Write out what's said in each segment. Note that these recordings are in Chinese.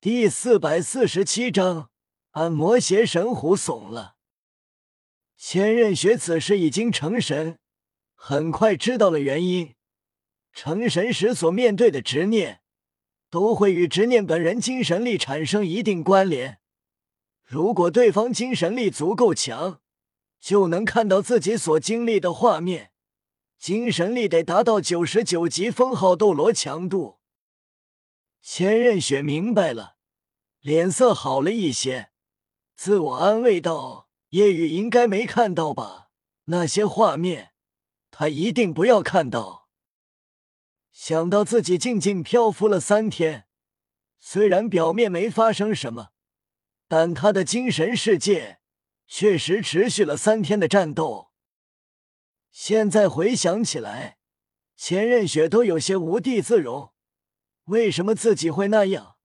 第四百四十七章，按摩邪神虎怂了。千仞雪此时已经成神，很快知道了原因。成神时所面对的执念，都会与执念本人精神力产生一定关联。如果对方精神力足够强，就能看到自己所经历的画面。精神力得达到九十九级封号斗罗强度。千仞雪明白了，脸色好了一些，自我安慰道：“夜雨应该没看到吧？那些画面，他一定不要看到。”想到自己静静漂浮了三天，虽然表面没发生什么，但他的精神世界确实持续了三天的战斗。现在回想起来，千仞雪都有些无地自容。为什么自己会那样？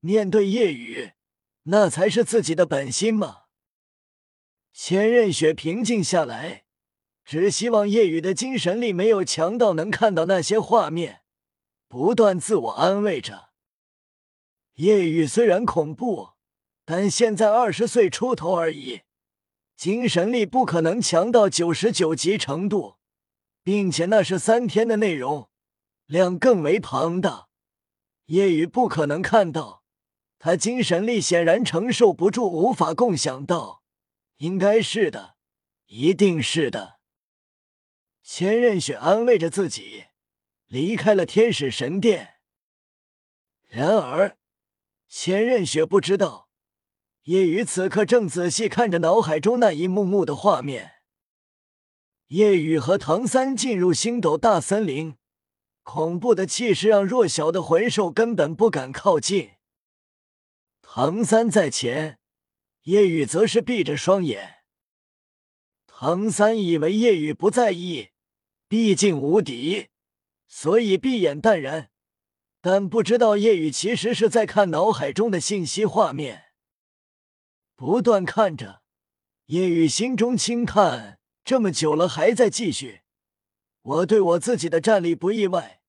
面对夜雨，那才是自己的本心嘛。千仞雪平静下来，只希望夜雨的精神力没有强到能看到那些画面，不断自我安慰着。夜雨虽然恐怖，但现在二十岁出头而已，精神力不可能强到九十九级程度，并且那是三天的内容，量更为庞大。夜雨不可能看到，他精神力显然承受不住，无法共享到。应该是的，一定是的。千仞雪安慰着自己，离开了天使神殿。然而，千仞雪不知道，夜雨此刻正仔细看着脑海中那一幕幕的画面。夜雨和唐三进入星斗大森林。恐怖的气势让弱小的魂兽根本不敢靠近。唐三在前，叶雨则是闭着双眼。唐三以为叶雨不在意，毕竟无敌，所以闭眼淡然。但不知道叶雨其实是在看脑海中的信息画面，不断看着。叶雨心中轻叹：这么久了还在继续。我对我自己的战力不意外，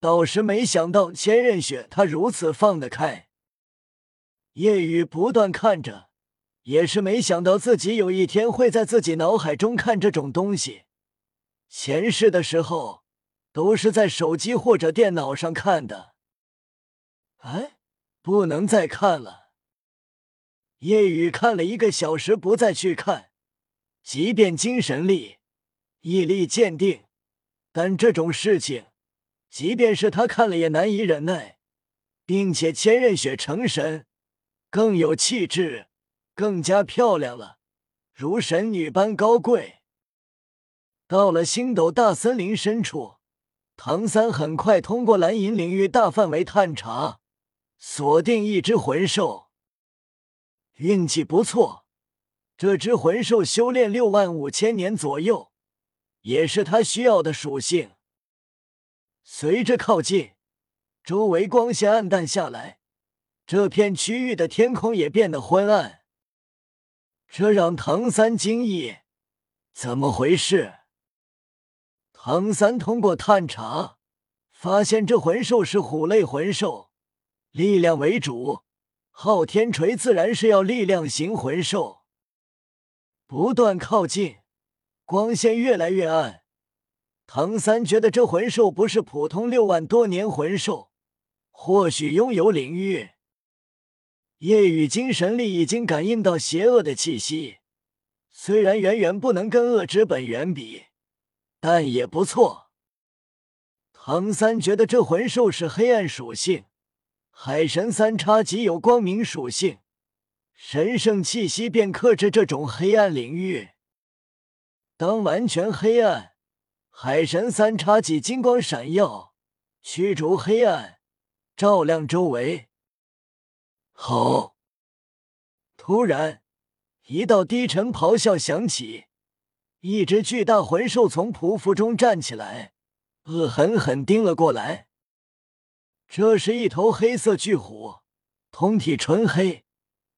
倒是没想到千仞雪他如此放得开。夜雨不断看着，也是没想到自己有一天会在自己脑海中看这种东西。前世的时候，都是在手机或者电脑上看的。哎，不能再看了。夜雨看了一个小时，不再去看，即便精神力、毅力鉴定。但这种事情，即便是他看了也难以忍耐，并且千仞雪成神，更有气质，更加漂亮了，如神女般高贵。到了星斗大森林深处，唐三很快通过蓝银领域大范围探查，锁定一只魂兽。运气不错，这只魂兽修炼六万五千年左右。也是他需要的属性。随着靠近，周围光线暗淡下来，这片区域的天空也变得昏暗，这让唐三惊异。怎么回事？唐三通过探查，发现这魂兽是虎类魂兽，力量为主，昊天锤自然是要力量型魂兽。不断靠近。光线越来越暗，唐三觉得这魂兽不是普通六万多年魂兽，或许拥有领域。夜雨精神力已经感应到邪恶的气息，虽然远远不能跟恶之本源比，但也不错。唐三觉得这魂兽是黑暗属性，海神三叉戟有光明属性，神圣气息便克制这种黑暗领域。当完全黑暗，海神三叉戟金光闪耀，驱逐黑暗，照亮周围。吼！突然，一道低沉咆哮响起，一只巨大魂兽从匍匐中站起来，恶狠狠盯了过来。这是一头黑色巨虎，通体纯黑，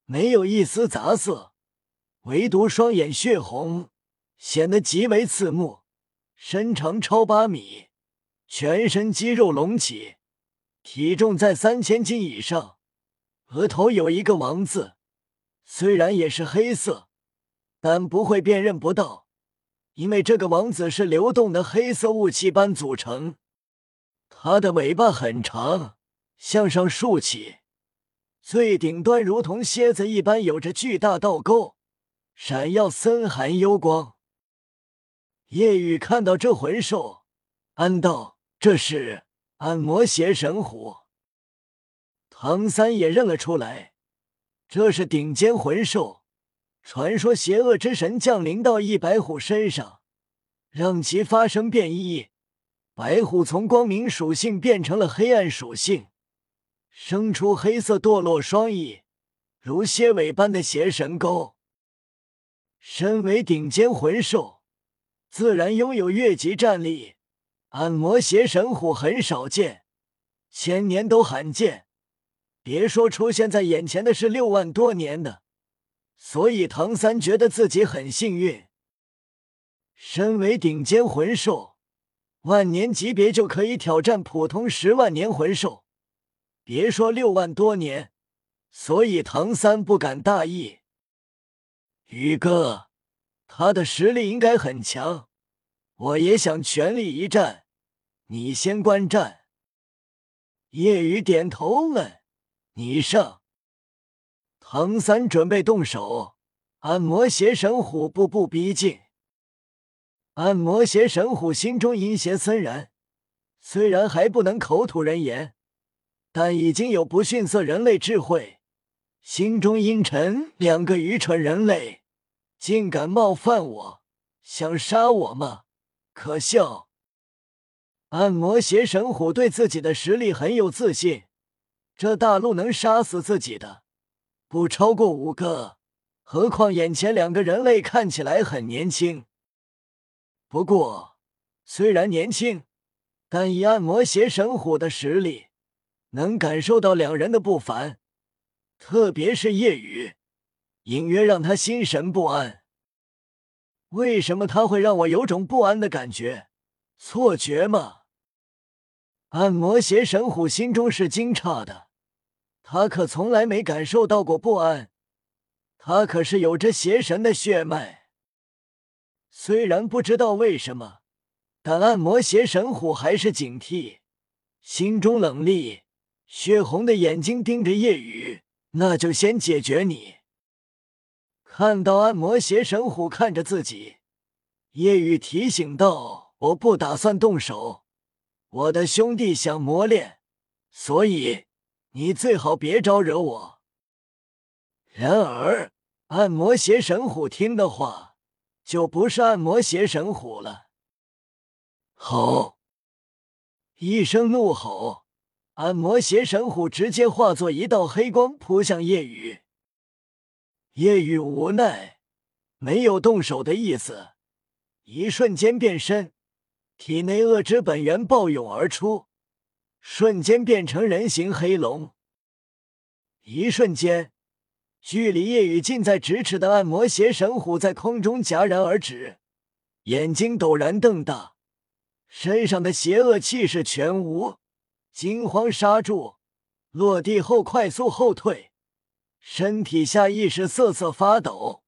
没有一丝杂色，唯独双眼血红。显得极为刺目，身长超八米，全身肌肉隆起，体重在三千斤以上，额头有一个王字，虽然也是黑色，但不会辨认不到，因为这个王字是流动的黑色雾气般组成。它的尾巴很长，向上竖起，最顶端如同蝎子一般，有着巨大倒钩，闪耀森寒幽光。夜雨看到这魂兽，暗道：“这是暗魔邪神虎。”唐三也认了出来，这是顶尖魂兽。传说邪恶之神降临到一白虎身上，让其发生变异，白虎从光明属性变成了黑暗属性，生出黑色堕落双翼，如蝎尾般的邪神钩。身为顶尖魂兽，自然拥有越级战力。暗魔邪神虎很少见，千年都罕见。别说出现在眼前的是六万多年的，所以唐三觉得自己很幸运。身为顶尖魂兽，万年级别就可以挑战普通十万年魂兽，别说六万多年，所以唐三不敢大意。宇哥，他的实力应该很强，我也想全力一战，你先观战。夜雨点头问。你上，唐三准备动手。暗魔邪神虎步步逼近。暗魔邪神虎心中阴邪森然，虽然还不能口吐人言，但已经有不逊色人类智慧。心中阴沉：两个愚蠢人类，竟敢冒犯我，想杀我吗？可笑！暗魔邪神虎对自己的实力很有自信。这大陆能杀死自己的不超过五个，何况眼前两个人类看起来很年轻。不过虽然年轻，但以暗魔邪神虎的实力，能感受到两人的不凡。特别是夜雨，隐约让他心神不安。为什么他会让我有种不安的感觉？错觉吗？暗魔邪神虎心中是惊诧的，他可从来没感受到过不安。他可是有着邪神的血脉，虽然不知道为什么，但暗魔邪神虎还是警惕，心中冷厉，血红的眼睛盯着夜雨。那就先解决你。看到暗魔邪神虎看着自己，夜雨提醒道：“我不打算动手。”我的兄弟想磨练，所以你最好别招惹我。然而，暗魔邪神虎听的话，就不是暗魔邪神虎了。吼！一声怒吼，暗魔邪神虎直接化作一道黑光扑向夜雨。夜雨无奈，没有动手的意思，一瞬间变身。体内恶之本源暴涌而出，瞬间变成人形黑龙。一瞬间，距离夜雨近在咫尺的暗魔邪神虎在空中戛然而止，眼睛陡然瞪大，身上的邪恶气势全无，惊慌刹住，落地后快速后退，身体下意识瑟瑟发抖。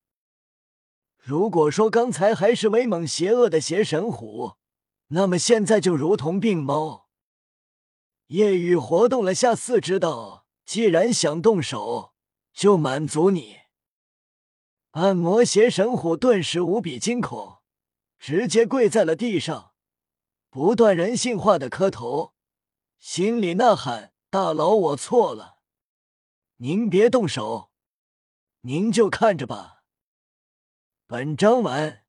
如果说刚才还是威猛邪恶的邪神虎，那么现在就如同病猫。夜雨活动了下四肢，道：“既然想动手，就满足你。”暗魔邪神虎顿时无比惊恐，直接跪在了地上，不断人性化的磕头，心里呐喊：“大佬，我错了，您别动手，您就看着吧。”本章完。